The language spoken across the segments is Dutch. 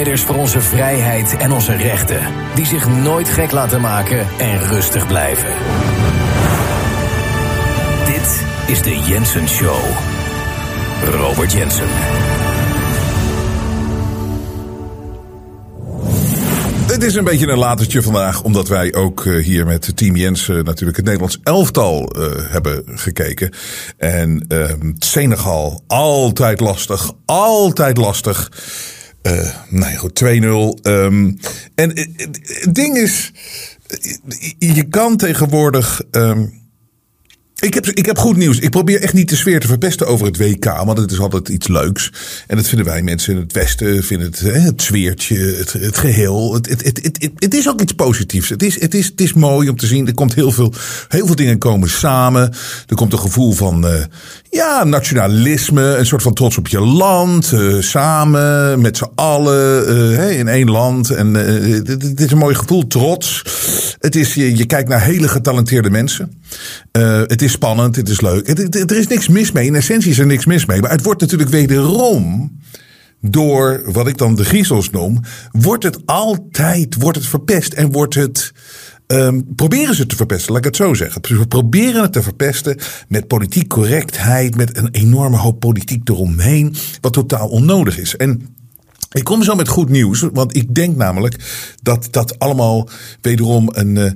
Strijders voor onze vrijheid en onze rechten, die zich nooit gek laten maken en rustig blijven. Dit is de Jensen Show. Robert Jensen. Het is een beetje een latertje vandaag, omdat wij ook eh, hier met Team Jensen natuurlijk het Nederlands elftal uh, hebben gekeken. En uh, Senegal, altijd lastig, altijd lastig. Uh, nou ja, goed, 2-0. Um, en het ding is, je kan tegenwoordig. Um, ik heb, ik heb goed nieuws. Ik probeer echt niet de sfeer te verpesten over het WK. Want het is altijd iets leuks. En dat vinden wij mensen in het Westen. Vinden het, hè, het sfeertje, het, geheel. Het, het, het, het, het, is ook iets positiefs. Het is, het, is, het is mooi om te zien. Er komt heel veel, heel veel dingen komen samen. Er komt een gevoel van ja, nationalisme. Een soort van trots op je land. Uh, samen, met z'n allen. Uh, in één land. En het, het is een mooi gevoel. Trots. Het is, je, je kijkt naar hele getalenteerde mensen. het is spannend, het is leuk. er is niks mis mee. In essentie is er niks mis mee. Maar het wordt natuurlijk wederom door wat ik dan de griezels noem, wordt het altijd wordt het verpest en wordt het. Um, proberen ze te verpesten, laat ik het zo zeggen. We proberen het te verpesten met politiek correctheid, met een enorme hoop politiek eromheen, wat totaal onnodig is. En ik kom zo met goed nieuws, want ik denk namelijk dat dat allemaal wederom een, uh,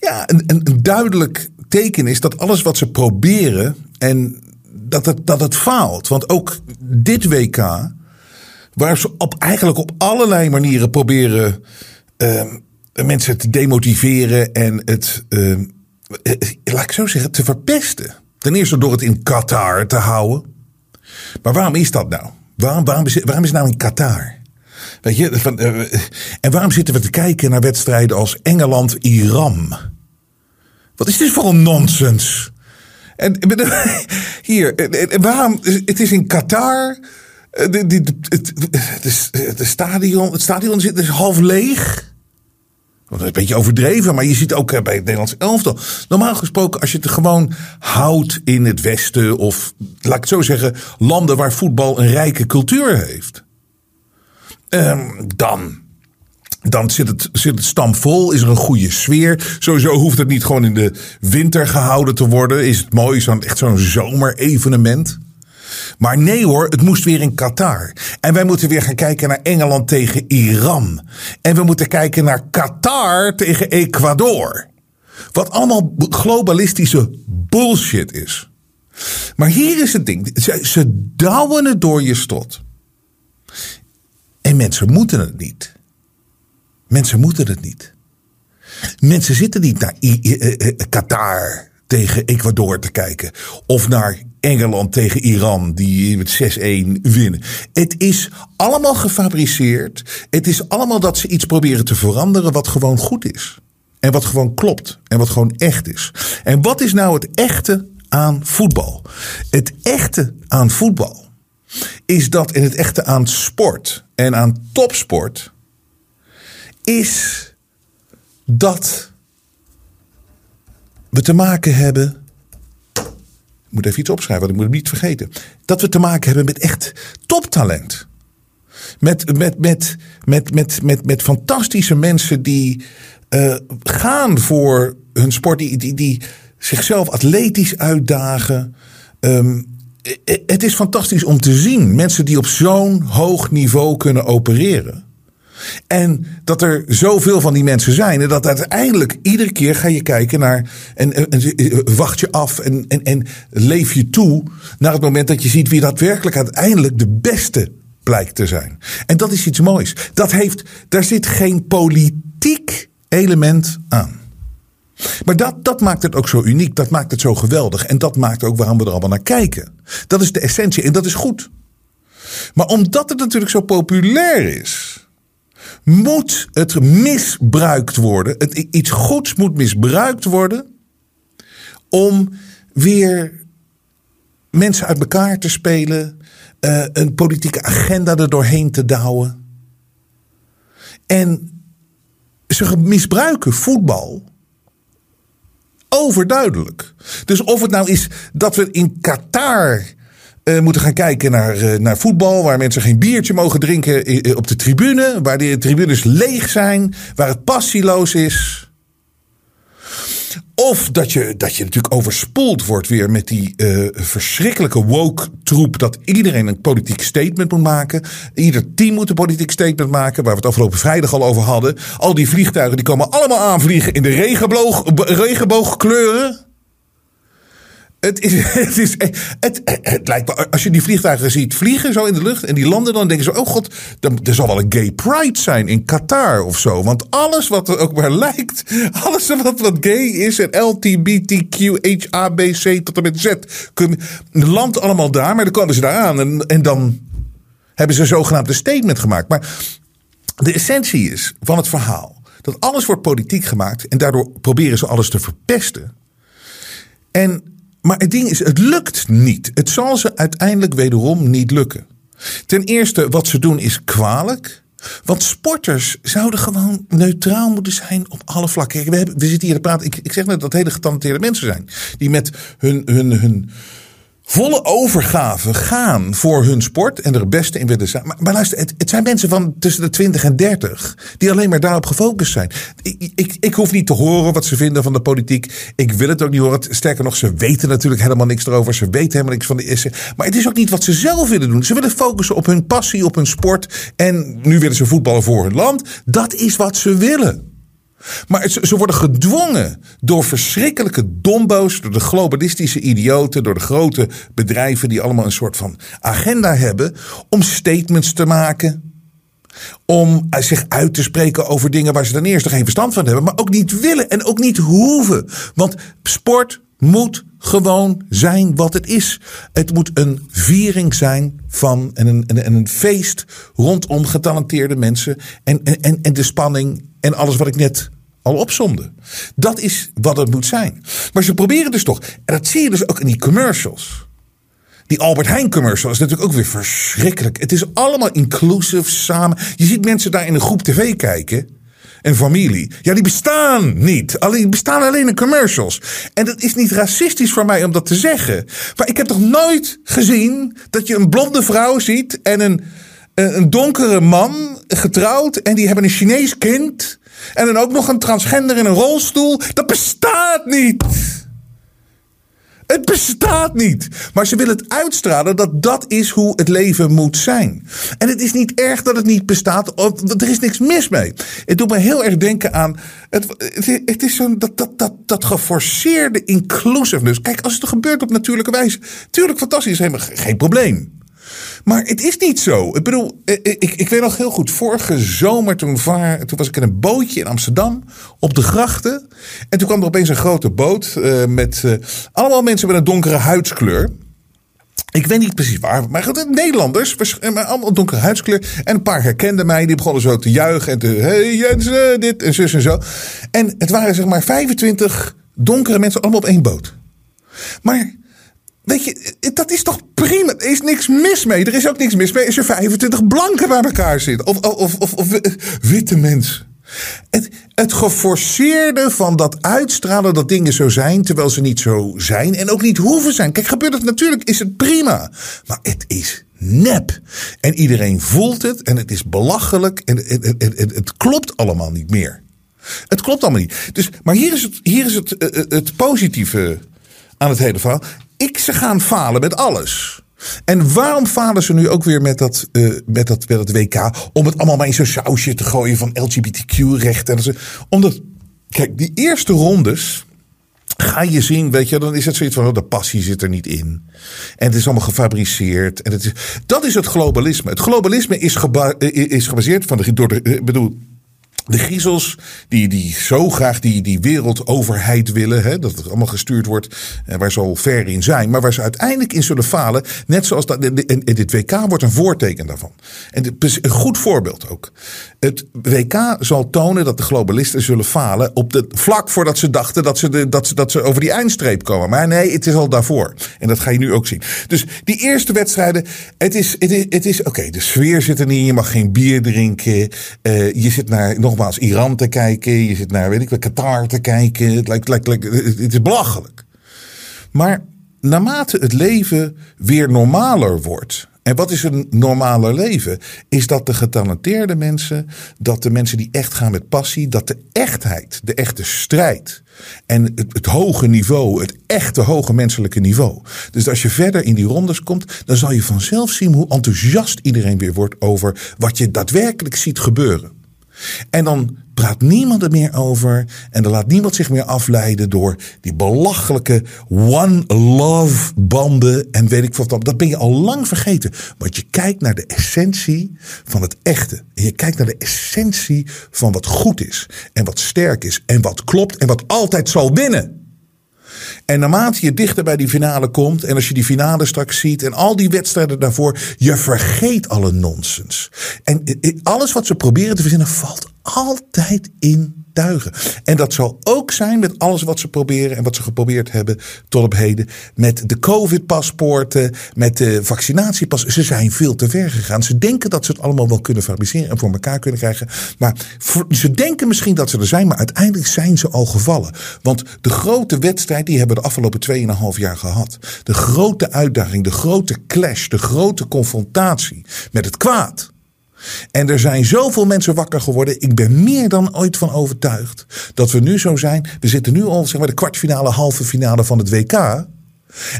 ja, een, een, duidelijk teken is dat alles wat ze proberen en dat het, dat het faalt. Want ook dit WK, waar ze op, eigenlijk op allerlei manieren proberen uh, mensen te demotiveren en het, uh, laat ik zo zeggen, te verpesten. Ten eerste door het in Qatar te houden. Maar waarom is dat nou? Waarom, waarom, is, het nou in Qatar? Weet je, van, en waarom zitten we te kijken naar wedstrijden als Engeland-Iran? Wat is dit voor een nonsens? En hier, waarom? Het is in Qatar. De stadion, het stadion zit dus half leeg. Dat een beetje overdreven, maar je ziet ook bij het Nederlands elftal. Normaal gesproken, als je het gewoon houdt in het Westen, of laat ik het zo zeggen, landen waar voetbal een rijke cultuur heeft. Um, dan dan zit het, zit het stamvol, is er een goede sfeer. Sowieso hoeft het niet gewoon in de winter gehouden te worden. Is het mooi, zo'n, echt zo'n zomerevenement. Maar nee hoor, het moest weer in Qatar. En wij moeten weer gaan kijken naar Engeland tegen Iran. En we moeten kijken naar Qatar tegen Ecuador. Wat allemaal globalistische bullshit is. Maar hier is het ding. Ze, ze douwen het door je strot. En mensen moeten het niet. Mensen moeten het niet. Mensen zitten niet naar eh, eh, Qatar tegen Ecuador te kijken. Of naar Engeland tegen Iran, die met 6-1 winnen. Het is allemaal gefabriceerd. Het is allemaal dat ze iets proberen te veranderen wat gewoon goed is. En wat gewoon klopt. En wat gewoon echt is. En wat is nou het echte aan voetbal? Het echte aan voetbal is dat in het echte aan sport en aan topsport is dat we te maken hebben. Ik moet even iets opschrijven, want ik moet het niet vergeten. Dat we te maken hebben met echt toptalent. Met, met, met, met, met, met, met fantastische mensen die uh, gaan voor hun sport, die, die, die zichzelf atletisch uitdagen. Um, het is fantastisch om te zien. Mensen die op zo'n hoog niveau kunnen opereren. En dat er zoveel van die mensen zijn. En dat uiteindelijk iedere keer ga je kijken naar. En, en, wacht je af en, en, en leef je toe. Naar het moment dat je ziet wie daadwerkelijk uiteindelijk de beste blijkt te zijn. En dat is iets moois. Dat heeft, daar zit geen politiek element aan. Maar dat, dat maakt het ook zo uniek. Dat maakt het zo geweldig. En dat maakt ook waarom we er allemaal naar kijken. Dat is de essentie en dat is goed. Maar omdat het natuurlijk zo populair is moet het misbruikt worden. Het, iets goeds moet misbruikt worden om weer mensen uit elkaar te spelen, uh, een politieke agenda er doorheen te douwen. En ze misbruiken voetbal overduidelijk. Dus of het nou is dat we in Qatar uh, moeten gaan kijken naar, uh, naar voetbal. Waar mensen geen biertje mogen drinken op de tribune. Waar de tribunes leeg zijn. Waar het passieloos is. Of dat je, dat je natuurlijk overspoeld wordt weer met die uh, verschrikkelijke woke-troep. Dat iedereen een politiek statement moet maken. Ieder team moet een politiek statement maken. Waar we het afgelopen vrijdag al over hadden. Al die vliegtuigen die komen allemaal aanvliegen in de regenboog, regenboogkleuren. Het, is, het, is, het, het, lijkt me, als je die vliegtuigen ziet vliegen zo in de lucht en die landen, dan denken ze: oh god, er zal wel een gay pride zijn in Qatar of zo. Want alles wat er ook maar lijkt, alles wat, wat gay is en LTBTQ, HABC tot en met Z, landt allemaal daar, maar dan komen ze daar aan en, en dan hebben ze een statement gemaakt. Maar de essentie is van het verhaal dat alles wordt politiek gemaakt en daardoor proberen ze alles te verpesten. En maar het ding is, het lukt niet. Het zal ze uiteindelijk wederom niet lukken. Ten eerste, wat ze doen is kwalijk. Want sporters zouden gewoon neutraal moeten zijn op alle vlakken. We, hebben, we zitten hier te praten. Ik, ik zeg net dat hele getalenteerde mensen zijn. Die met hun, hun, hun volle overgave gaan voor hun sport en er het beste in willen zijn. Maar, luister, het, het, zijn mensen van tussen de 20 en 30 die alleen maar daarop gefocust zijn. Ik, ik, ik, hoef niet te horen wat ze vinden van de politiek. Ik wil het ook niet horen. Sterker nog, ze weten natuurlijk helemaal niks erover. Ze weten helemaal niks van de isse. Maar het is ook niet wat ze zelf willen doen. Ze willen focussen op hun passie, op hun sport. En nu willen ze voetballen voor hun land. Dat is wat ze willen. Maar ze worden gedwongen door verschrikkelijke dombo's, door de globalistische idioten, door de grote bedrijven die allemaal een soort van agenda hebben om statements te maken. Om zich uit te spreken over dingen waar ze ten eerste geen verstand van hebben, maar ook niet willen en ook niet hoeven. Want sport moet gewoon zijn wat het is. Het moet een viering zijn van en een, en een feest rondom getalenteerde mensen. En, en, en de spanning en alles wat ik net al opzomde. Dat is wat het moet zijn. Maar ze proberen dus toch. En dat zie je dus ook in die commercials. Die Albert Heijn commercial is natuurlijk ook weer verschrikkelijk. Het is allemaal inclusive samen. Je ziet mensen daar in een groep tv kijken. Een familie. Ja, die bestaan niet. Die bestaan alleen in commercials. En dat is niet racistisch voor mij om dat te zeggen. Maar ik heb toch nooit gezien dat je een blonde vrouw ziet en een, een donkere man getrouwd. En die hebben een Chinees kind. En dan ook nog een transgender in een rolstoel. Dat bestaat niet. Het bestaat niet. Maar ze willen het uitstralen dat dat is hoe het leven moet zijn. En het is niet erg dat het niet bestaat. Er is niks mis mee. Het doet me heel erg denken aan. Het, het is zo'n dat, dat, dat, dat geforceerde inclusiveness. Kijk, als het gebeurt op natuurlijke wijze. Tuurlijk fantastisch, helemaal geen probleem. Maar het is niet zo. Ik bedoel, ik, ik, ik weet nog heel goed. Vorige zomer toen, vaar, toen was ik in een bootje in Amsterdam op de grachten. En toen kwam er opeens een grote boot uh, met allemaal mensen met een donkere huidskleur. Ik weet niet precies waar, maar goed, Nederlanders, maar allemaal donkere huidskleur. En een paar herkenden mij, die begonnen zo te juichen en te, hey Jens, dit en zus en zo. En het waren zeg maar 25 donkere mensen allemaal op één boot. Maar Weet je, dat is toch prima? Er is niks mis mee. Er is ook niks mis mee als je 25 blanken bij elkaar zit. Of, of, of, of witte mensen. Het, het geforceerde van dat uitstralen dat dingen zo zijn, terwijl ze niet zo zijn en ook niet hoeven zijn. Kijk, gebeurt het natuurlijk, is het prima. Maar het is nep. En iedereen voelt het en het is belachelijk en het, het, klopt allemaal niet meer. Het klopt allemaal niet. Dus, maar hier is het, hier is het, eh, eh, het positieve aan het hele verhaal ik ze gaan falen met alles. En waarom falen ze nu ook weer met dat, uh, met dat, met dat WK? Om het allemaal maar in zo'n sausje te gooien van LGBTQ-rechten. Omdat, kijk, die eerste rondes ga je zien, weet je, dan is het zoiets van, oh, de passie zit er niet in. En het is allemaal gefabriceerd. En het is, dat is het globalisme. Het globalisme is, geba is gebaseerd van de, door de, ik bedoel, de griezels die, die zo graag die, die wereldoverheid willen, hè, dat het allemaal gestuurd wordt, eh, waar ze al ver in zijn, maar waar ze uiteindelijk in zullen falen, net zoals dat, en, dit WK wordt een voorteken daarvan. En een goed voorbeeld ook. Het WK zal tonen dat de globalisten zullen falen op de vlak voordat ze dachten dat ze, de, dat, ze, dat ze over die eindstreep komen. Maar nee, het is al daarvoor. En dat ga je nu ook zien. Dus die eerste wedstrijden, het is, het is, het is oké, de sfeer zit er niet je mag geen bier drinken, uh, je zit naar, nog nogmaals Iran te kijken. Je zit naar, weet ik wel, Qatar te kijken. Het, lijkt, lijkt, lijkt, het is belachelijk. Maar naarmate het leven weer normaler wordt. En wat is een normaler leven? Is dat de getalenteerde mensen, dat de mensen die echt gaan met passie, dat de echtheid, de echte strijd en het, het hoge niveau, het echte hoge menselijke niveau. Dus als je verder in die rondes komt, dan zal je vanzelf zien hoe enthousiast iedereen weer wordt over wat je daadwerkelijk ziet gebeuren. En dan praat niemand er meer over. En dan laat niemand zich meer afleiden door die belachelijke one love banden. En weet ik wat. Dat ben je al lang vergeten. Want je kijkt naar de essentie van het echte. En je kijkt naar de essentie van wat goed is. En wat sterk is. En wat klopt. En wat altijd zal winnen. En naarmate je dichter bij die finale komt. En als je die finale straks ziet. En al die wedstrijden daarvoor. Je vergeet alle nonsens. En alles wat ze proberen te verzinnen valt altijd in En dat zal ook zijn met alles wat ze proberen en wat ze geprobeerd hebben tot op heden. Met de COVID-paspoorten, met de vaccinatiepas. Ze zijn veel te ver gegaan. Ze denken dat ze het allemaal wel kunnen fabriceren en voor elkaar kunnen krijgen. Maar ze denken misschien dat ze er zijn, maar uiteindelijk zijn ze al gevallen. Want de grote wedstrijd die hebben we de afgelopen 2,5 jaar gehad. De grote uitdaging, de grote clash, de grote confrontatie met het kwaad en er zijn zoveel mensen wakker geworden. Ik ben meer dan ooit van overtuigd dat we nu zo zijn. We zitten nu al zeg maar, de kwartfinale, halve finale van het WK.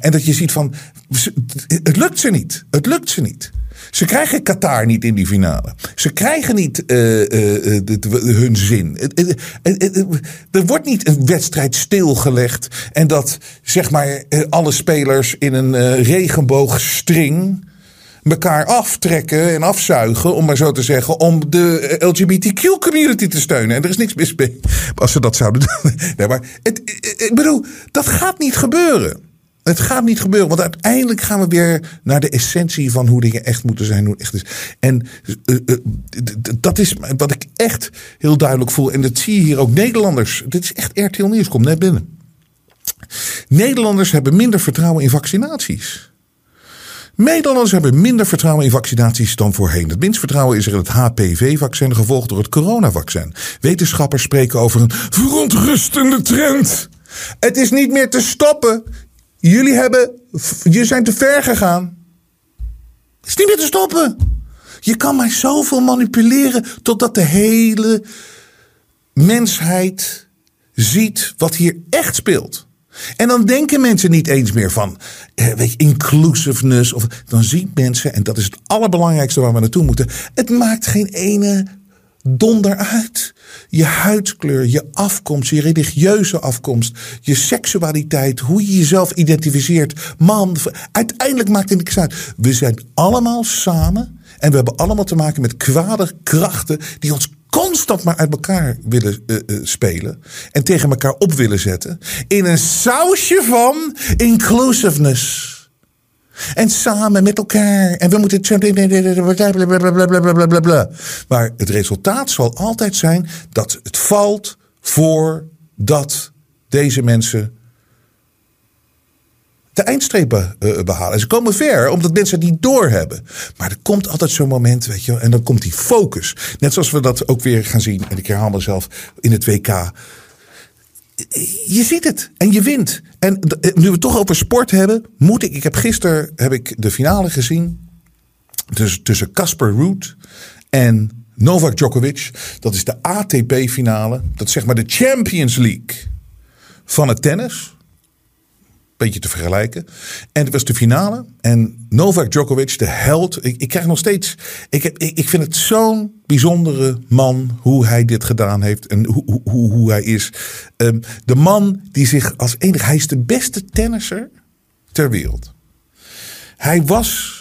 En dat je ziet van, het lukt ze niet. Het lukt ze niet. Ze krijgen Qatar niet in die finale. Ze krijgen niet uh, uh, hun zin. Er wordt niet een wedstrijd stilgelegd. En dat zeg maar alle spelers in een regenboogstring elkaar aftrekken en afzuigen, om maar zo te zeggen, om de LGBTQ-community te steunen. En er is niks mis mee als ze dat zouden doen. Nee, maar het, ik bedoel, dat gaat niet gebeuren. Het gaat niet gebeuren, want uiteindelijk gaan we weer naar de essentie van hoe dingen echt moeten zijn. Hoe echt is. En uh, dat is wat ik echt heel duidelijk voel. En dat zie je hier ook Nederlanders. Dit is echt RTL Nieuws, komt net binnen. Nederlanders hebben minder vertrouwen in vaccinaties. Nederlanders hebben minder vertrouwen in vaccinaties dan voorheen. Het minst vertrouwen is er in het HPV-vaccin, gevolgd door het coronavaccin. Wetenschappers spreken over een verontrustende trend. Het is niet meer te stoppen. Jullie hebben, jullie zijn te ver gegaan. Het is niet meer te stoppen. Je kan maar zoveel manipuleren totdat de hele mensheid ziet wat hier echt speelt. En dan denken mensen niet eens meer van, eh, weet inclusiveness. Of, dan zien mensen, en dat is het allerbelangrijkste waar we naartoe moeten. Het maakt geen ene donder uit. Je huidskleur, je afkomst, je religieuze afkomst, je seksualiteit, hoe je jezelf identificeert. Man, uiteindelijk maakt het niks uit. We zijn allemaal samen en we hebben allemaal te maken met kwade krachten die ons constant maar uit elkaar willen uh, uh, spelen. En tegen elkaar op willen zetten. In een sausje van inclusiveness. En samen met elkaar. En we moeten. Maar het resultaat zal altijd zijn dat het valt voor dat deze mensen de eindstrepen uh, behalen. Ze komen ver, omdat mensen niet doorhebben. Maar er komt altijd zo'n moment, weet je, en dan komt die focus. Net zoals we dat ook weer gaan zien, en ik herhaal mezelf, in het WK. Je ziet het en je wint. En nu we het toch over sport hebben, moet ik. Ik heb gisteren heb ik de finale gezien. Dus tussen Casper Ruud en Novak Djokovic. Dat is de ATP-finale. Dat is zeg maar de Champions League van het tennis beetje te vergelijken. En het was de finale. En Novak Djokovic, de held. Ik, ik krijg nog steeds. Ik, heb, ik, ik vind het zo'n bijzondere man hoe hij dit gedaan heeft. En hoe, hoe, hoe hij is. Um, de man die zich als enige. Hij is de beste tennisser ter wereld. Hij was.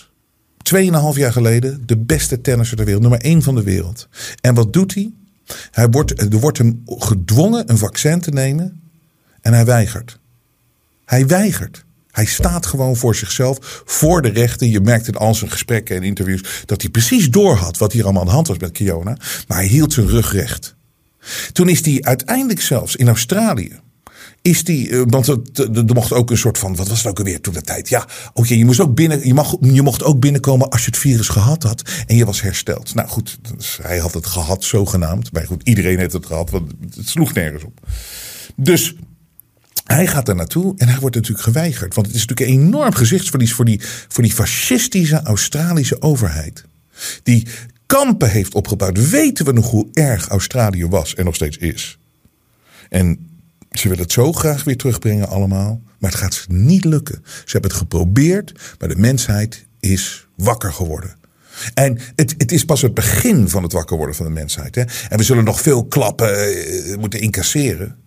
Tweeënhalf jaar geleden de beste tennisser ter wereld. Nummer één van de wereld. En wat doet hij? hij wordt, er wordt hem gedwongen een vaccin te nemen. En hij weigert. Hij weigert. Hij staat gewoon voor zichzelf, voor de rechten. Je merkt in al zijn gesprekken en interviews dat hij precies doorhad wat hier allemaal aan de hand was met Kiona. Maar hij hield zijn rug recht. Toen is hij uiteindelijk zelfs in Australië. Is die, eh, want er mocht ook een soort van, wat was het ook alweer toen de tijd? Ja, oké, je moest ook binnen, je, je mocht ook binnenkomen als je het virus gehad had en je was hersteld. Nou goed, hij had het gehad zogenaamd. Maar goed, iedereen heeft het gehad, want het sloeg nergens op. Dus hij gaat daar naartoe en hij wordt natuurlijk geweigerd. Want het is natuurlijk een enorm gezichtsverlies voor die, voor die fascistische Australische overheid. Die kampen heeft opgebouwd. Weten we nog hoe erg Australië was en nog steeds is? En ze willen het zo graag weer terugbrengen allemaal. Maar het gaat niet lukken. Ze hebben het geprobeerd, maar de mensheid is wakker geworden. En het, het is pas het begin van het wakker worden van de mensheid. Hè? En we zullen nog veel klappen eh, moeten incasseren.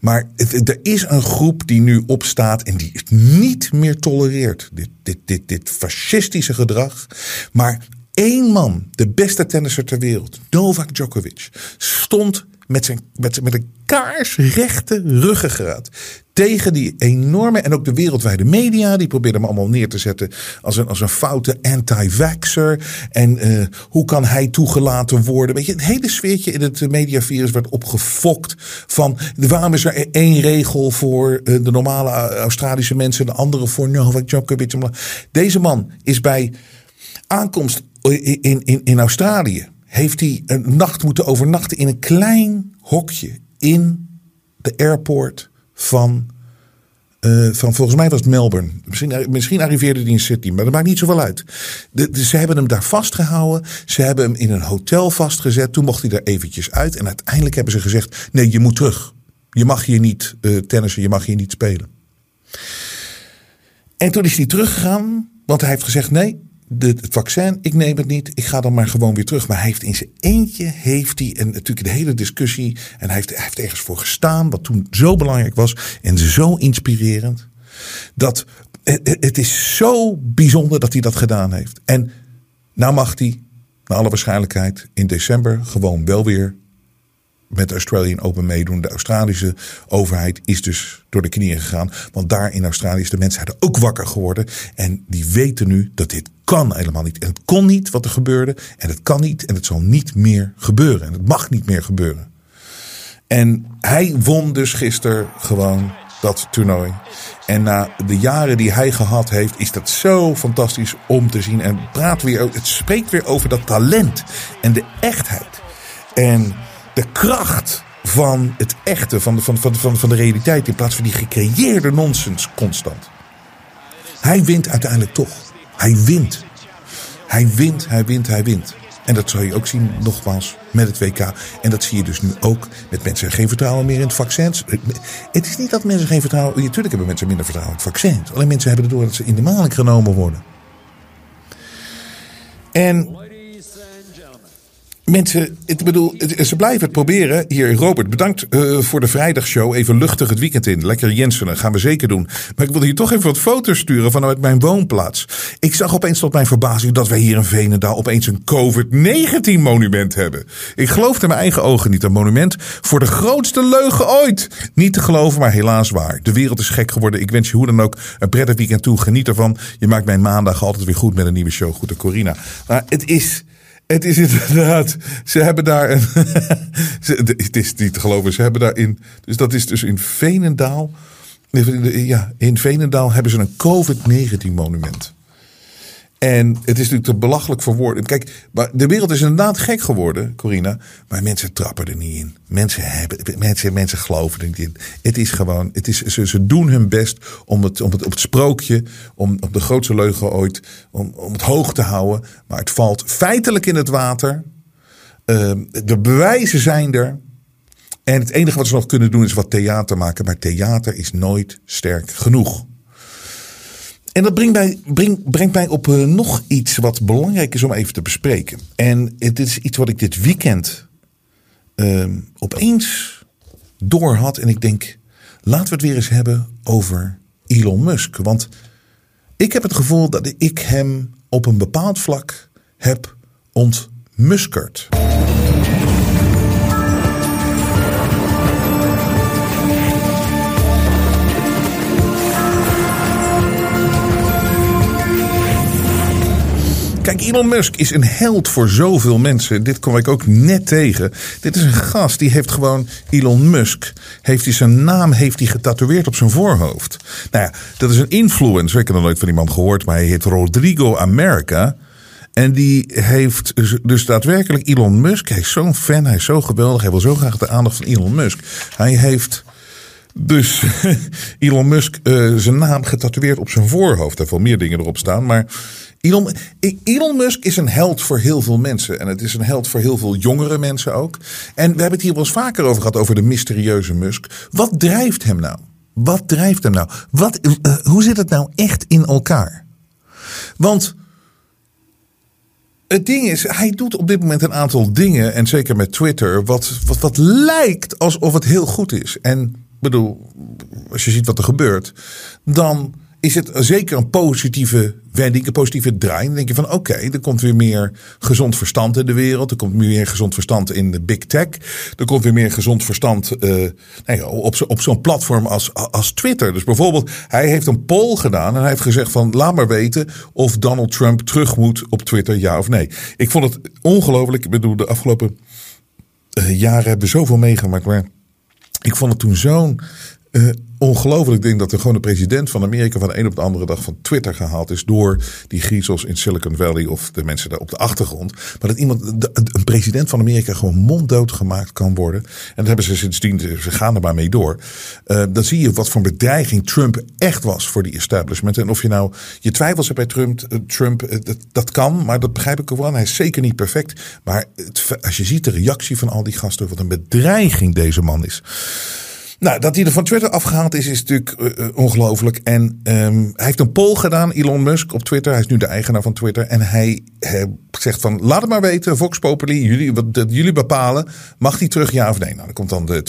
Maar er is een groep die nu opstaat en die het niet meer tolereert. Dit, dit, dit, dit fascistische gedrag. Maar één man, de beste tennisser ter wereld, Novak Djokovic, stond met, zijn, met, met een kaarsrechte ruggengraat tegen die enorme en ook de wereldwijde media. Die probeerden hem allemaal neer te zetten als een, als een foute anti-vaxxer. En uh, hoe kan hij toegelaten worden? Weet je, het hele sfeertje in het mediavirus werd opgefokt van waarom is er één regel voor uh, de normale Australische mensen en de andere voor Novak Djokovic. Deze man is bij aankomst in, in, in Australië heeft hij een nacht moeten overnachten in een klein hokje in de airport van, uh, van volgens mij was het Melbourne. Misschien, misschien arriveerde hij in Sydney, maar dat maakt niet zoveel uit. De, ze hebben hem daar vastgehouden. Ze hebben hem in een hotel vastgezet. Toen mocht hij er eventjes uit. En uiteindelijk hebben ze gezegd: nee, je moet terug. Je mag hier niet uh, tennissen, je mag hier niet spelen. En toen is hij teruggegaan, want hij heeft gezegd: nee, het vaccin, ik neem het niet. Ik ga dan maar gewoon weer terug. Maar hij heeft in zijn eentje, heeft hij, en natuurlijk de hele discussie. En hij heeft, heeft ergens voor gestaan, wat toen zo belangrijk was. En zo inspirerend. Dat het, het is zo bijzonder dat hij dat gedaan heeft. En nou mag hij, naar alle waarschijnlijkheid, in december gewoon wel weer met de Australian Open meedoen. De Australische overheid is dus door de knieën gegaan. Want daar in Australië is de mensheid ook wakker geworden. En die weten nu dat dit kan helemaal niet. En het kon niet wat er gebeurde. En het kan niet en het zal niet meer gebeuren. En het mag niet meer gebeuren. En hij won dus gisteren gewoon dat toernooi. En na de jaren die hij gehad heeft, is dat zo fantastisch om te zien. En praat weer, het spreekt weer over dat talent en de echtheid. En de kracht van het echte, van de, van, van, van, van de realiteit, in plaats van die gecreëerde nonsens constant. Hij wint uiteindelijk toch. Hij wint. Hij wint, hij wint, hij wint. En dat zal je ook zien, nogmaals, met het WK. En dat zie je dus nu ook met mensen geen vertrouwen meer in het vaccin. Het is niet dat mensen geen vertrouwen... Natuurlijk hebben mensen minder vertrouwen in het vaccin. Alleen mensen hebben erdoor dat ze in de maling genomen worden. En Mensen, ik bedoel, ze blijven het proberen. Hier, Robert, bedankt uh, voor de vrijdagshow. Even luchtig het weekend in. Lekker Jensen, gaan we zeker doen. Maar ik wilde hier toch even wat foto's sturen vanuit mijn woonplaats. Ik zag opeens tot mijn verbazing dat wij hier in Venendaal opeens een COVID-19 monument hebben. Ik geloofde mijn eigen ogen niet. Een monument voor de grootste leugen ooit. Niet te geloven, maar helaas waar. De wereld is gek geworden. Ik wens je hoe dan ook een prettig weekend toe. Geniet ervan. Je maakt mijn maandag altijd weer goed met een nieuwe show. Goed, Corina. Maar het is... Het is inderdaad, ze hebben daar een, het is niet te geloven, ze hebben daarin, dus dat is dus in Venendaal, ja, in Venendaal hebben ze een COVID-19 monument. En het is natuurlijk te belachelijk voor woorden. Kijk, de wereld is inderdaad gek geworden, Corina. Maar mensen trappen er niet in. Mensen, hebben, mensen, mensen geloven er niet in. Het is gewoon, het is, ze, doen hun best om het, om het, op het sprookje, om, om de grootste leugen ooit, om, om het hoog te houden. Maar het valt feitelijk in het water. Uh, de bewijzen zijn er. En het enige wat ze nog kunnen doen is wat theater maken. Maar theater is nooit sterk genoeg. En dat brengt mij, brengt, brengt mij op uh, nog iets wat belangrijk is om even te bespreken. En het is iets wat ik dit weekend uh, opeens door had. En ik denk, laten we het weer eens hebben over Elon Musk. Want ik heb het gevoel dat ik hem op een bepaald vlak heb ontmuskerd. Kijk, Elon Musk is een held voor zoveel mensen. Dit kom ik ook net tegen. Dit is een gast die heeft gewoon Elon Musk. Heeft zijn naam heeft hij getatoeëerd op zijn voorhoofd. Nou ja, dat is een influencer. Ik heb nog nooit van iemand gehoord, maar hij heet Rodrigo America. En die heeft dus daadwerkelijk Elon Musk. Hij is zo'n fan, hij is zo geweldig. Hij wil zo graag de aandacht van Elon Musk. Hij heeft Dus Elon Musk, uh, zijn naam getatoeëerd op zijn voorhoofd. Hij veel meer dingen erop staan. Maar Elon, Musk is een held voor heel veel mensen. En het is een held voor heel veel jongere mensen ook. En we hebben het hier wel eens vaker over gehad, over de mysterieuze Musk. Wat drijft hem nou? Wat drijft hem nou? Wat, uh, hoe zit het nou echt in elkaar? Want het ding is, hij doet op dit moment een aantal dingen, en zeker met Twitter, wat, wat, wat lijkt alsof het heel goed is. En bedoel, als je ziet wat er gebeurt, dan is het zeker een positieve wending, een positieve draai. Dan denk je van oké, er komt weer meer gezond verstand in de wereld. Er komt meer gezond verstand in de big tech. Er komt weer meer gezond verstand uh, nee, op, zo, op zo'n platform als, als Twitter. Dus bijvoorbeeld, hij heeft een poll gedaan en hij heeft gezegd van laat maar weten of Donald Trump terug moet op Twitter, ja of nee. Ik vond het ongelooflijk. Ik bedoel, de afgelopen uh, jaren hebben we zoveel meegemaakt, maar ik vond het toen zo'n uh, ongelooflijk ding dat er gewoon de president van Amerika van de een op de andere dag van Twitter gehaald is door die griezels in Silicon Valley of de mensen daar op de achtergrond. Maar dat iemand, een president van Amerika gewoon monddood gemaakt kan worden. En dat hebben ze sindsdien, ze gaan er maar mee door. Uh, dan zie je wat voor bedreiging Trump echt was voor die establishment. En of je nou je twijfels hebt bij Trump, uh, Trump dat, kan, maar dat begrijp ik ook wel. Hij is zeker niet perfect. Maar het, als je ziet de reactie van al die gasten, wat een bedreiging deze man is. Nou, dat hij er van Twitter afgehaald is, is natuurlijk uh, ongelooflijk. En um, hij heeft een poll gedaan, Elon Musk, op Twitter. Hij is nu de eigenaar van Twitter. En hij, hij zegt van, laat het maar weten, Vox Populi, jullie, jullie bepalen. Mag hij terug, ja of nee? Nou, dan komt dan de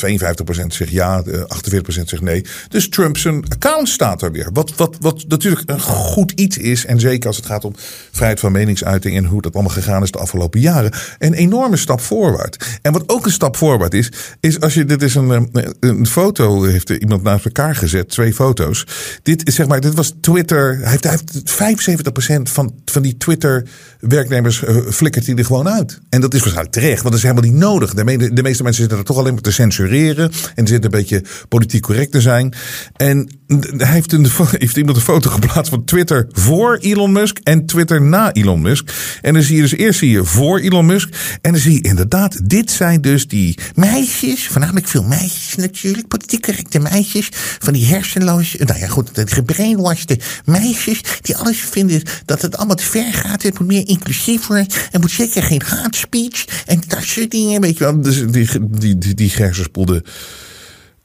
52% zegt ja, de 48% zegt nee. Dus Trump zijn account staat er weer. Wat, wat, wat natuurlijk een goed iets is. En zeker als het gaat om vrijheid van meningsuiting en hoe dat allemaal gegaan is de afgelopen jaren. Een enorme stap voorwaarts. En wat ook een stap voorwaarts is, is als je, dit is een, een foto heeft iemand naast elkaar gezet, twee foto's. Dit, zeg maar, dit was Twitter. Hij heeft, heeft 75% van, van die Twitter-werknemers uh, flikkert hij er gewoon uit. En dat is waarschijnlijk terecht, want dat is helemaal niet nodig. De, de meeste mensen zitten er toch alleen maar te censureren. En zitten een beetje politiek correct te zijn. En hij heeft, een, heeft iemand een foto geplaatst van Twitter voor Elon Musk en Twitter na Elon Musk. En dan zie je dus eerst zie je voor Elon Musk. En dan zie je inderdaad, dit zijn dus die meisjes, voornamelijk veel meisjes natuurlijk politiek correcte meisjes. Van die hersenloze, nou ja goed, gebrainwashte meisjes. Die alles vinden dat het allemaal te ver gaat. Het moet meer inclusief worden. Er moet zeker geen hate speech. En dat soort dingen, weet je wel. Dus die, die, die, die gersenspoelde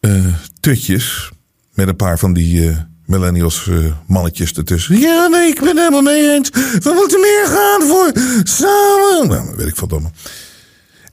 uh, tutjes. Met een paar van die... Uh, millennials uh, mannetjes ertussen. Ja, nee, ik ben helemaal mee eens. We moeten meer gaan voor samen. Nou, weet ik van domme.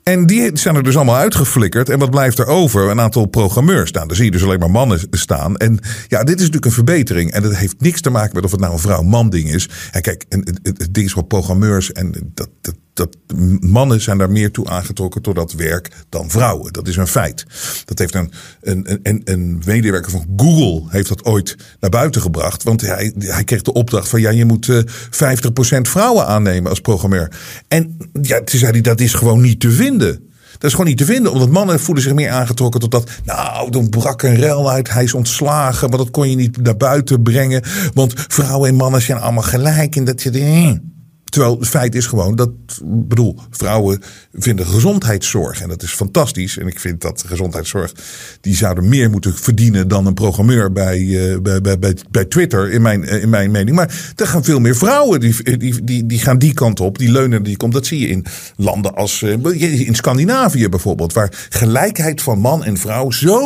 En die zijn er dus allemaal uitgeflikkerd. En wat blijft er over? Een aantal programmeurs. Nou, dan zie je dus alleen maar mannen staan. En ja, dit is natuurlijk een verbetering. En dat heeft niks te maken met of het nou een vrouw-man ding is. En kijk, het, het, ding is voor programmeurs. En dat, dat, dat mannen zijn daar meer toe aangetrokken door dat werk dan vrouwen. Dat is een feit. Dat heeft een, een, een, een medewerker van Google heeft dat ooit naar buiten gebracht. Want hij, hij kreeg de opdracht van ja, je moet uh, eh, 50% vrouwen aannemen als programmeur. En ja, toen zei hij dat is gewoon niet te vinden. Dat is gewoon niet te vinden, omdat mannen voelen zich meer aangetrokken tot dat. Nou, dan brak een rel uit, hij is ontslagen, maar dat kon je niet naar buiten brengen. Want vrouwen en mannen zijn allemaal gelijk en dat je. Terwijl het feit is gewoon dat, bedoel, vrouwen vinden gezondheidszorg. En dat is fantastisch. En ik vind dat gezondheidszorg, die zouden meer moeten verdienen dan een programmeur bij, uh, bij, bij, bij, Twitter, in mijn, uh, in mijn mening. Maar er gaan veel meer vrouwen, die, die, die, die gaan die kant op, die leunen die komt. Dat zie je in landen als, in Scandinavië bijvoorbeeld, waar gelijkheid van man en vrouw zo,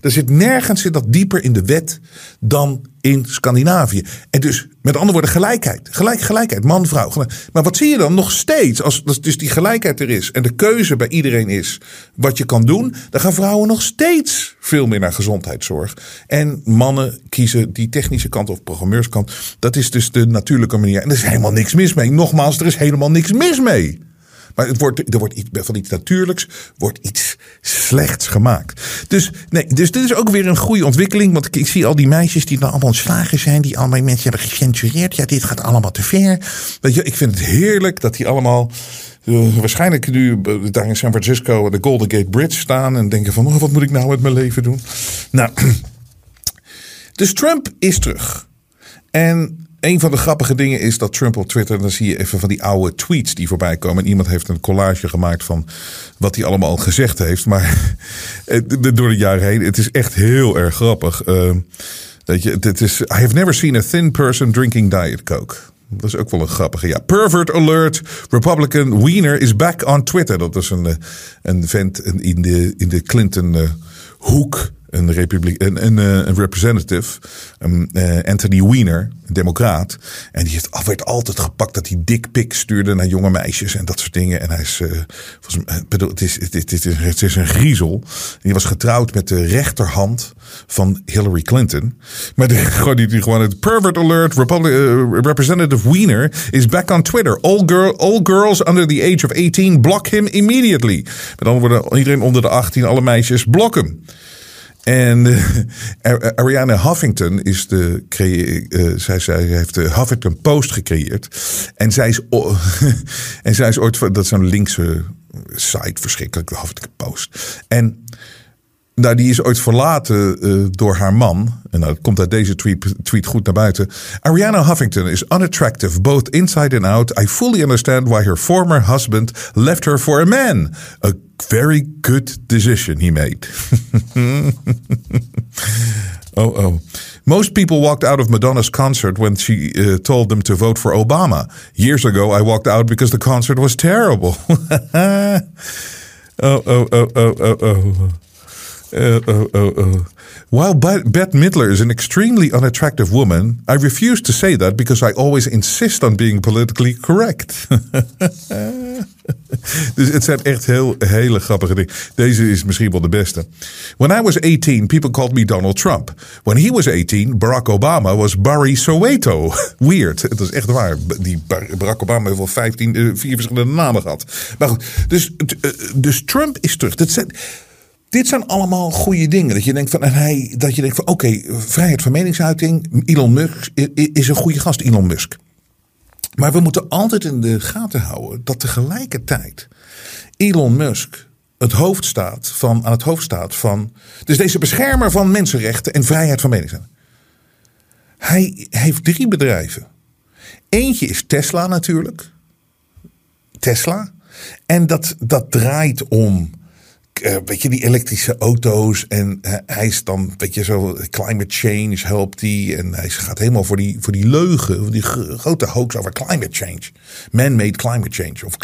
er zit nergens zit dat dieper in de wet dan in Scandinavië. En dus, met andere woorden, gelijkheid. Gelijk, gelijkheid, man, vrouw. Maar wat zie je dan nog steeds? Als, als dus die gelijkheid er is en de keuze bij iedereen is wat je kan doen, dan gaan vrouwen nog steeds veel meer naar gezondheidszorg. En mannen kiezen die technische kant of programmeurskant. Dat is dus de natuurlijke manier. En er is helemaal niks mis mee. Nogmaals, er is helemaal niks mis mee. Maar het wordt, er wordt iets, van iets natuurlijks wordt iets slechts gemaakt. Dus, nee, dus dit is ook weer een goede ontwikkeling. Want ik, ik zie al die meisjes die dan allemaal ontslagen zijn. Die allemaal mensen hebben gecensureerd. Ja, dit gaat allemaal te ver. Ik vind het heerlijk dat die allemaal... Uh, waarschijnlijk nu daar in San Francisco de Golden Gate Bridge staan. En denken van, oh, wat moet ik nou met mijn leven doen? Nou, dus Trump is terug. En een van de grappige dingen is dat Trump op Twitter, dan zie je even van die oude tweets die voorbij komen. En iemand heeft een collage gemaakt van wat hij allemaal gezegd heeft. Maar door de jaren heen, het is echt heel erg grappig. Uh, weet je, het is, I have never seen a thin person drinking Diet Coke. Dat is ook wel een grappige. Ja, pervert alert. Republican Wiener is back on Twitter. Dat is een, een vent in de, in de Clinton hoek een, republiek, een, een, eh, een representative, uh, Anthony Weiner, een democraat. En die heeft, werd altijd gepakt dat hij dickpics stuurde naar jonge meisjes en dat soort dingen. En hij is, bedoel, het, is, het, is, het is een griezel. Die was getrouwd met de rechterhand van Hillary Clinton. Maar de, gewoon, die, gewoon het pervert alert, Representative Weiner is back on Twitter. All, girl, all girls under the age of 18 block him immediately. Met andere woorden, iedereen onder de 18, alle meisjes, blok hem. En uh, Ariana Huffington is de. Uh, zij, zij heeft de Huffington Post gecreëerd. En zij is, en zij is ooit. Dat is een linkse site, verschrikkelijk, de Huffington Post. En nou, die is ooit verlaten uh, door haar man. En nou, dat komt uit deze tweet, tweet goed naar buiten. Ariana Huffington is unattractive, both inside and out. I fully understand why her former husband left her for a man. A very good decision he made. oh, oh. Most people walked out of Madonna's concert when she uh, told them to vote for Obama. Years ago, I walked out because the concert was terrible. oh, oh, oh, oh, oh, oh. Uh, oh, oh. While Bette Midler is an extremely unattractive woman, I refuse to say that because I always insist on being politically correct. dus het zijn echt heel, hele grappige dingen. Deze is misschien wel de beste. When I was 18, people called me Donald Trump. When he was 18, Barack Obama was Barry Soweto. Weird. Het is echt waar. Die Barack Obama heeft wel 15, uh, vier verschillende namen gehad. Maar goed, dus, uh, dus Trump is terug. Dat zijn dit zijn allemaal goede dingen. Dat je denkt van, en hij, dat je denkt van oké, vrijheid van meningsuiting. Elon Musk is een goede gast, Elon Musk. Maar we moeten altijd in de gaten houden dat tegelijkertijd Elon Musk het hoofd staat van, aan het hoofd staat van. Dus deze beschermer van mensenrechten en vrijheid van meningsuiting. Hij heeft drie bedrijven. Eentje is Tesla natuurlijk. Tesla. En dat, dat draait om uh, weet je, die elektrische auto's. En uh, hij is dan, weet je, zo climate change helpt hij. En hij gaat helemaal voor die, voor die leugen, die grote hoax over climate change. Man-made climate change. Of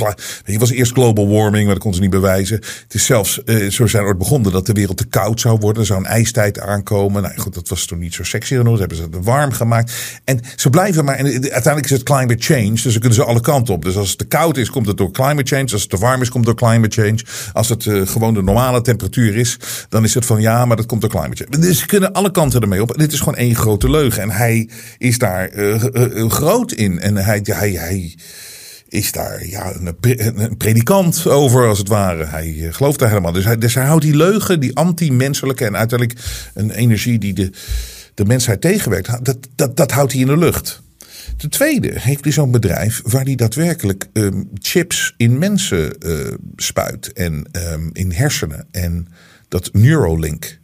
je was eerst global warming, maar dat kon ze niet bewijzen. Het is zelfs, uh, zo zijn ooit begonnen, dat de wereld te koud zou worden. Er zou een ijstijd aankomen. Nou goed, dat was toen niet zo sexy genoeg. hebben ze het warm gemaakt. En ze blijven maar, en uiteindelijk is het climate change. Dus dan kunnen ze alle kanten op. Dus als het te koud is, komt het door climate change. Als het te warm is, komt het door climate change. Als het gewoon de normale temperatuur is, dan is het van ja, maar dat komt door climate change. Dus ze kunnen alle kanten ermee op. Dit is gewoon één grote leugen. En hij is daar uh, uh, groot in. En hij, hij, hij is daar ja, een, een, predikant over, als het ware. Hij gelooft daar helemaal. Dus hij, dus hij houdt die leugen, die anti-menselijke en uiteindelijk een energie die de, de mensheid tegenwerkt, dat, dat, dat houdt hij in de lucht. Ten tweede heeft hij zo'n bedrijf waar hij daadwerkelijk um, chips in mensen uh, spuit en um, in hersenen. En dat Neuralink.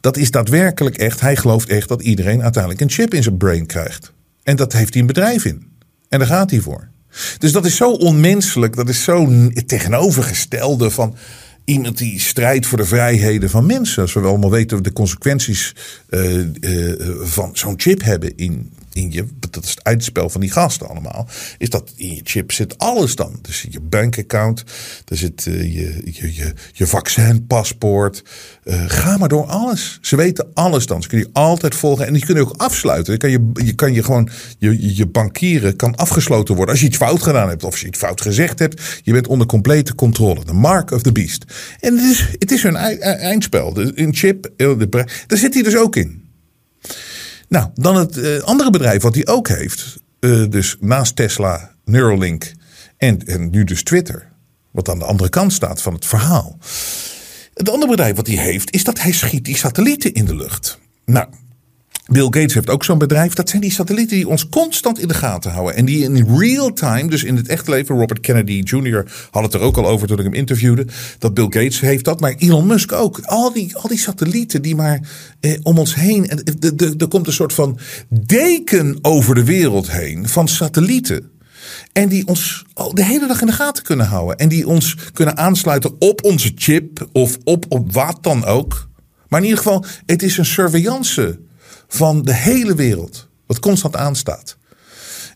Dat is daadwerkelijk echt, hij gelooft echt dat iedereen uiteindelijk een chip in zijn brain krijgt. En dat heeft hij een bedrijf in. En daar gaat hij voor. Dus dat is zo onmenselijk, dat is zo tegenovergestelde van iemand die strijdt voor de vrijheden van mensen. Als we allemaal weten de consequenties uh, uh, van zo'n chip hebben in in je, dat is het uitspel van die gasten allemaal, is dat in je chip zit alles dan. Dus je bankaccount, er zit uh, je, je, je, je vaccinpaspoort. Uh, ga maar door alles. Ze weten alles dan. Ze kunnen je altijd volgen en die kunnen je ook afsluiten. Je kan je, je, kan je gewoon, je, je bankieren kan afgesloten worden als je iets fout gedaan hebt of als je iets fout gezegd hebt. Je bent onder complete controle. De mark of the beast. En het is, het is hun eindspel. Een chip, eh, daar zit hij dus ook in. Nou, dan het uh, andere bedrijf wat hij ook heeft. Uh, dus naast Tesla, Neuralink en, en nu dus Twitter. Wat aan de andere kant staat van het verhaal. Het andere bedrijf wat hij heeft is dat hij schiet die satellieten in de lucht. Nou, Bill Gates heeft ook zo'n bedrijf. Dat zijn die satellieten die ons constant in de gaten houden. En die in real time, dus in het echte leven. Robert Kennedy Jr. had het er ook al over toen ik hem interviewde. Dat Bill Gates heeft dat, maar Elon Musk ook. Al die, al die satellieten die maar eh, om ons heen. Er komt een soort van deken over de wereld heen van satellieten. En die ons de hele dag in de gaten kunnen houden. En die ons kunnen aansluiten op onze chip of op, op wat dan ook. Maar in ieder geval, het is een surveillance van de hele wereld. Wat constant aanstaat.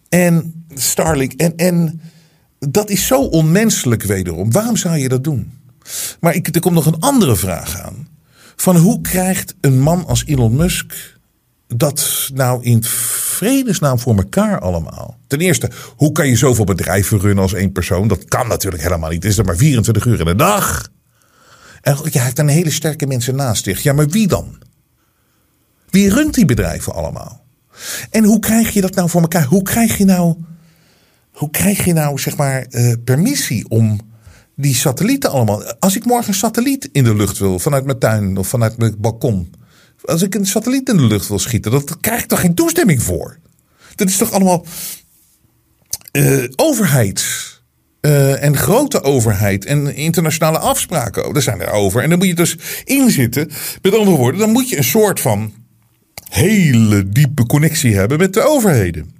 En Starlink. En, en dat is zo onmenselijk wederom. Waarom zou je dat doen? Maar ik, er komt nog een andere vraag aan. Van hoe krijgt een man als Elon Musk dat nou in vredesnaam voor elkaar allemaal? Ten eerste, hoe kan je zoveel bedrijven runnen als één persoon? Dat kan natuurlijk helemaal niet. Het is er maar 24 uur in de dag. En je heeft een hele sterke mensen naast zich. Ja, maar wie dan? Wie runt die bedrijven allemaal? En hoe krijg je dat nou voor elkaar? Hoe krijg je nou, hoe krijg je nou zeg maar, uh, permissie om die satellieten allemaal. Als ik morgen een satelliet in de lucht wil, vanuit mijn tuin of vanuit mijn balkon. Als ik een satelliet in de lucht wil schieten, dat krijg ik toch geen toestemming voor? Dat is toch allemaal uh, overheids. Uh, en grote overheid en internationale afspraken. Daar zijn er over. En dan moet je dus inzitten. Met andere woorden, dan moet je een soort van hele diepe connectie hebben met de overheden.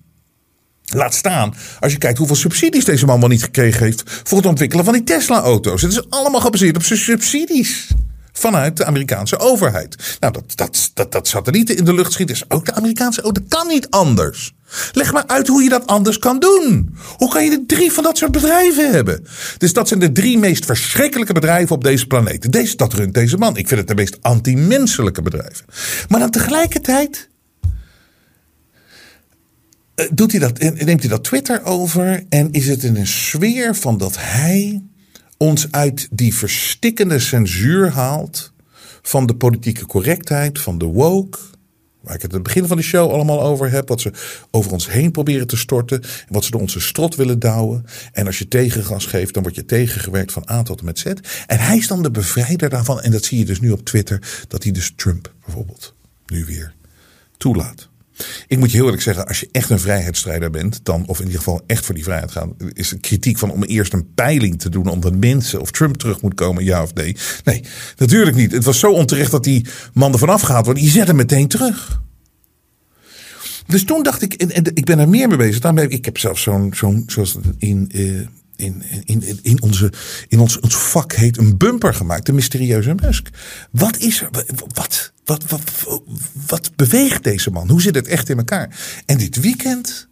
Laat staan, als je kijkt hoeveel subsidies deze man wel niet gekregen heeft voor het ontwikkelen van die Tesla-auto's. Het is allemaal gebaseerd op subsidies vanuit de Amerikaanse overheid. Nou, dat, dat, dat, dat satellieten in de lucht schieten is ook de Amerikaanse overheid. Dat kan niet anders. Leg maar uit hoe je dat anders kan doen. Hoe kan je de drie van dat soort bedrijven hebben? Dus dat zijn de drie meest verschrikkelijke bedrijven op deze planeet. Deze, dat runt deze man. Ik vind het de meest anti-menselijke bedrijven. Maar dan tegelijkertijd eh, doet hij dat, neemt hij dat Twitter over en is het in een sfeer van dat hij ons uit die verstikkende censuur haalt van de politieke correctheid, van de woke, waar ik het aan het begin van de show allemaal over heb, wat ze over ons heen proberen te storten, en wat ze door onze strot willen douwen. En als je tegengas geeft, dan word je tegengewerkt van A tot en met Z. En hij is dan de bevrijder daarvan, en dat zie je dus nu op Twitter, dat hij dus Trump bijvoorbeeld nu weer toelaat. Ik moet je heel eerlijk zeggen, als je echt een vrijheidsstrijder bent, dan, of in ieder geval echt voor die vrijheid gaan, is de kritiek van om eerst een peiling te doen onder mensen of Trump terug moet komen, ja of nee. Nee, natuurlijk niet. Het was zo onterecht dat die man er vanaf gaat, want die zet hem meteen terug. Dus toen dacht ik, en, ik ben er meer mee bezig. Dan ik heb zelfs zo'n, zoals in, uh, in, in, in, onze, in ons, ons vak heet een bumper gemaakt, de mysterieuze Musk. Wat is er? Wat, wat, wat, wat beweegt deze man? Hoe zit het echt in elkaar? En dit weekend,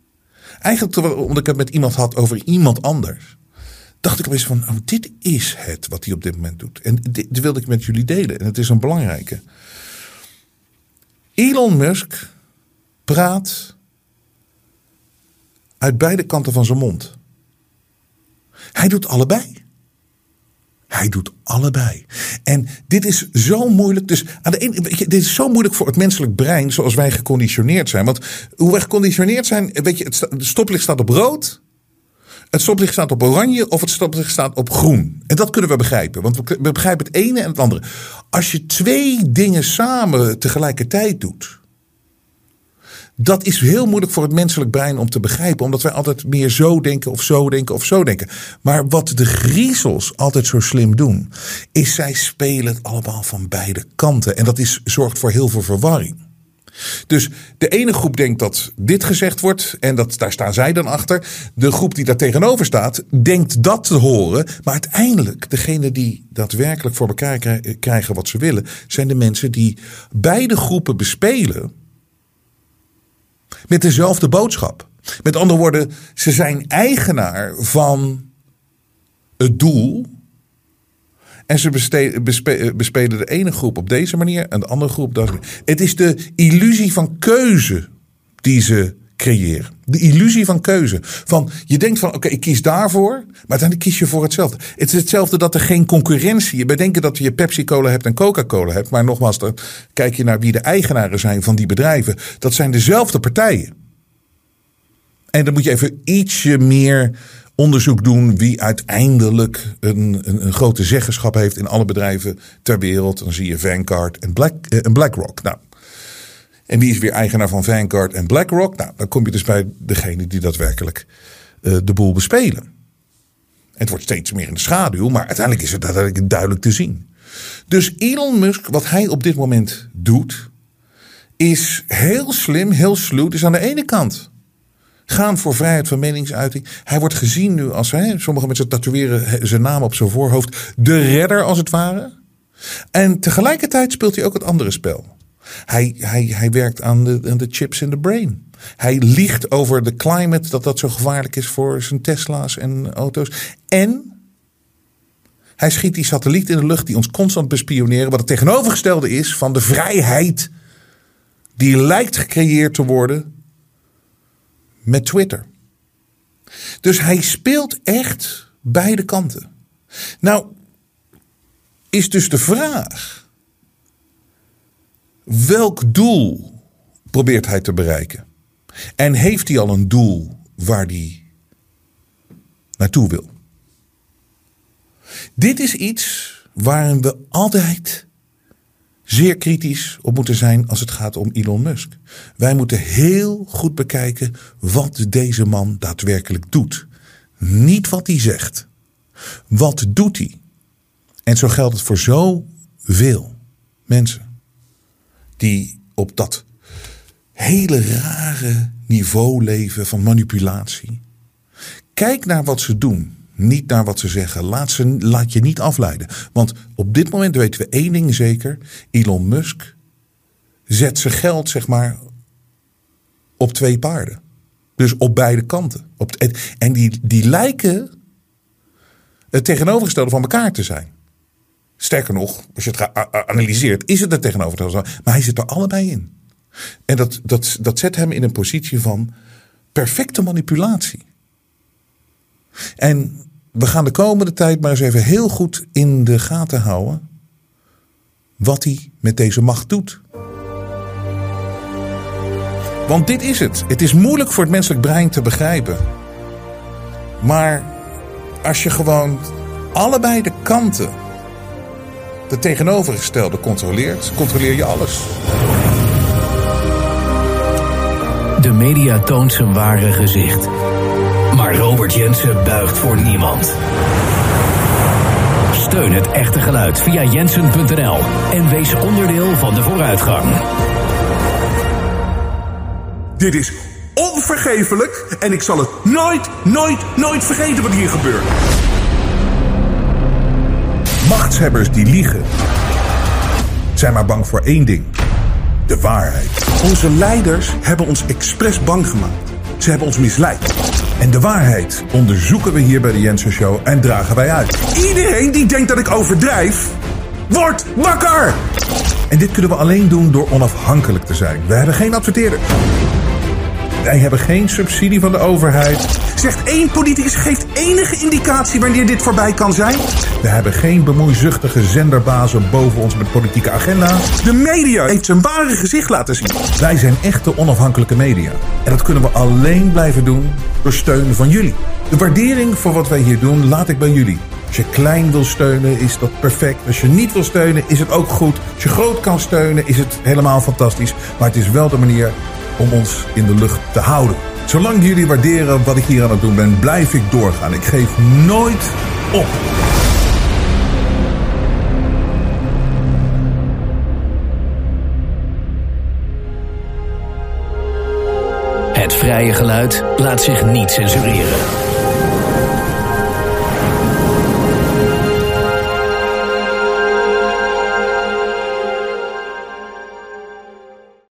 eigenlijk omdat ik het met iemand had over iemand anders, dacht ik opeens van, oh, dit is het wat hij op dit moment doet. En dit, dit wilde ik met jullie delen. En het is een belangrijke. Elon Musk praat uit beide kanten van zijn mond. Hij doet allebei. Hij doet allebei. En dit is zo moeilijk. Dus aan de ene, dit is zo moeilijk voor het menselijk brein, zoals wij geconditioneerd zijn. Want hoe wij geconditioneerd zijn, weet je, het stoplicht staat op rood. Het stoplicht staat op oranje of het stoplicht staat op groen. En dat kunnen we begrijpen, want we begrijpen het ene en het andere. Als je twee dingen samen tegelijkertijd doet, dat is heel moeilijk voor het menselijk brein om te begrijpen, omdat wij altijd meer zo denken of zo denken of zo denken. Maar wat de griezels altijd zo slim doen, is zij spelen het allemaal van beide kanten. En dat is, zorgt voor heel veel verwarring. Dus de ene groep denkt dat dit gezegd wordt en dat, daar staan zij dan achter. De groep die daar tegenover staat, denkt dat te horen. Maar uiteindelijk, degene die daadwerkelijk voor elkaar krijgen wat ze willen, zijn de mensen die beide groepen bespelen met dezelfde boodschap. Met andere woorden, ze zijn eigenaar van het doel. En ze bespelen de ene groep op deze manier en de andere groep op dat. Het is de illusie van keuze die ze creëren. De illusie van keuze. Van je denkt van oké, ik kies daarvoor, maar dan kies je voor hetzelfde. Het is hetzelfde dat er geen concurrentie. Je bedenkt dat je Pepsi-Cola hebt en Coca-Cola hebt, maar nogmaals, dan kijk je naar wie de eigenaren zijn van die bedrijven. Dat zijn dezelfde partijen. En dan moet je even ietsje meer onderzoek doen wie uiteindelijk een, een, een, grote zeggenschap heeft in alle bedrijven ter wereld. Dan zie je Vanguard en, Black, eh, en BlackRock. Nou, En wie is weer eigenaar van Vanguard en BlackRock? Nou, dan kom je dus bij degene die daadwerkelijk uh, de boel bespelen. Het wordt steeds meer in de schaduw, maar uiteindelijk is het duidelijk te zien. Dus Elon Musk, wat hij op dit moment doet, is heel slim, heel sluw. Dus aan de ene kant gaan voor vrijheid van meningsuiting. Hij wordt gezien nu als, hè, sommige mensen tatoeëren zijn naam op zijn voorhoofd, de redder als het ware. En tegelijkertijd speelt hij ook het andere spel. Hij, hij, hij werkt aan de, aan de chips in de brain. Hij liegt over de climate, dat dat zo gevaarlijk is voor zijn Tesla's en auto's. En hij schiet die satelliet in de lucht die ons constant bespioneren. Wat het tegenovergestelde is van de vrijheid die lijkt gecreëerd te worden met Twitter. Dus hij speelt echt beide kanten. Nou, is dus de vraag: welk doel probeert hij te bereiken? En heeft hij al een doel waar hij naartoe wil? Dit is iets waarin we altijd zeer kritisch op moeten zijn als het gaat om Elon Musk. Wij moeten heel goed bekijken wat deze man daadwerkelijk doet. Niet wat hij zegt. Wat doet hij? En zo geldt het voor zoveel mensen die op dat hele rare niveau leven van manipulatie. Kijk naar wat ze doen, niet naar wat ze zeggen. Laat, ze, laat je niet afleiden. Want op dit moment weten we één ding zeker: Elon Musk zet zijn geld, zeg maar, op twee paarden. Dus op beide kanten. Op, en die, die lijken het tegenovergestelde van elkaar te zijn. Sterker nog, als je het analyseert, is het het tegenovergestelde. Maar hij zit er allebei in. En dat, dat, dat zet hem in een positie van perfecte manipulatie. En we gaan de komende tijd maar eens even heel goed in de gaten houden wat hij met deze macht doet. Want dit is het. Het is moeilijk voor het menselijk brein te begrijpen. Maar als je gewoon allebei de kanten, de tegenovergestelde, controleert, controleer je alles. De media toont zijn ware gezicht. Maar Robert Jensen buigt voor niemand. Steun het echte geluid via jensen.nl en wees onderdeel van de vooruitgang. Dit is onvergeeflijk en ik zal het nooit, nooit, nooit vergeten wat hier gebeurt. Machtshebbers die liegen zijn maar bang voor één ding: de waarheid. Onze leiders hebben ons expres bang gemaakt. Ze hebben ons misleid. En de waarheid onderzoeken we hier bij de Jensen Show en dragen wij uit. Iedereen die denkt dat ik overdrijf, wordt wakker! En dit kunnen we alleen doen door onafhankelijk te zijn. We hebben geen adverteerder. Wij hebben geen subsidie van de overheid. Zegt één politicus geeft enige indicatie wanneer dit voorbij kan zijn? We hebben geen bemoeizuchtige zenderbazen boven ons met politieke agenda. De media heeft zijn ware gezicht laten zien. Wij zijn echte onafhankelijke media. En dat kunnen we alleen blijven doen door steun van jullie. De waardering voor wat wij hier doen laat ik bij jullie. Als je klein wil steunen, is dat perfect. Als je niet wil steunen, is het ook goed. Als je groot kan steunen, is het helemaal fantastisch. Maar het is wel de manier om ons in de lucht te houden. Zolang jullie waarderen wat ik hier aan het doen ben, blijf ik doorgaan. Ik geef nooit op. Het vrije geluid laat zich niet censureren.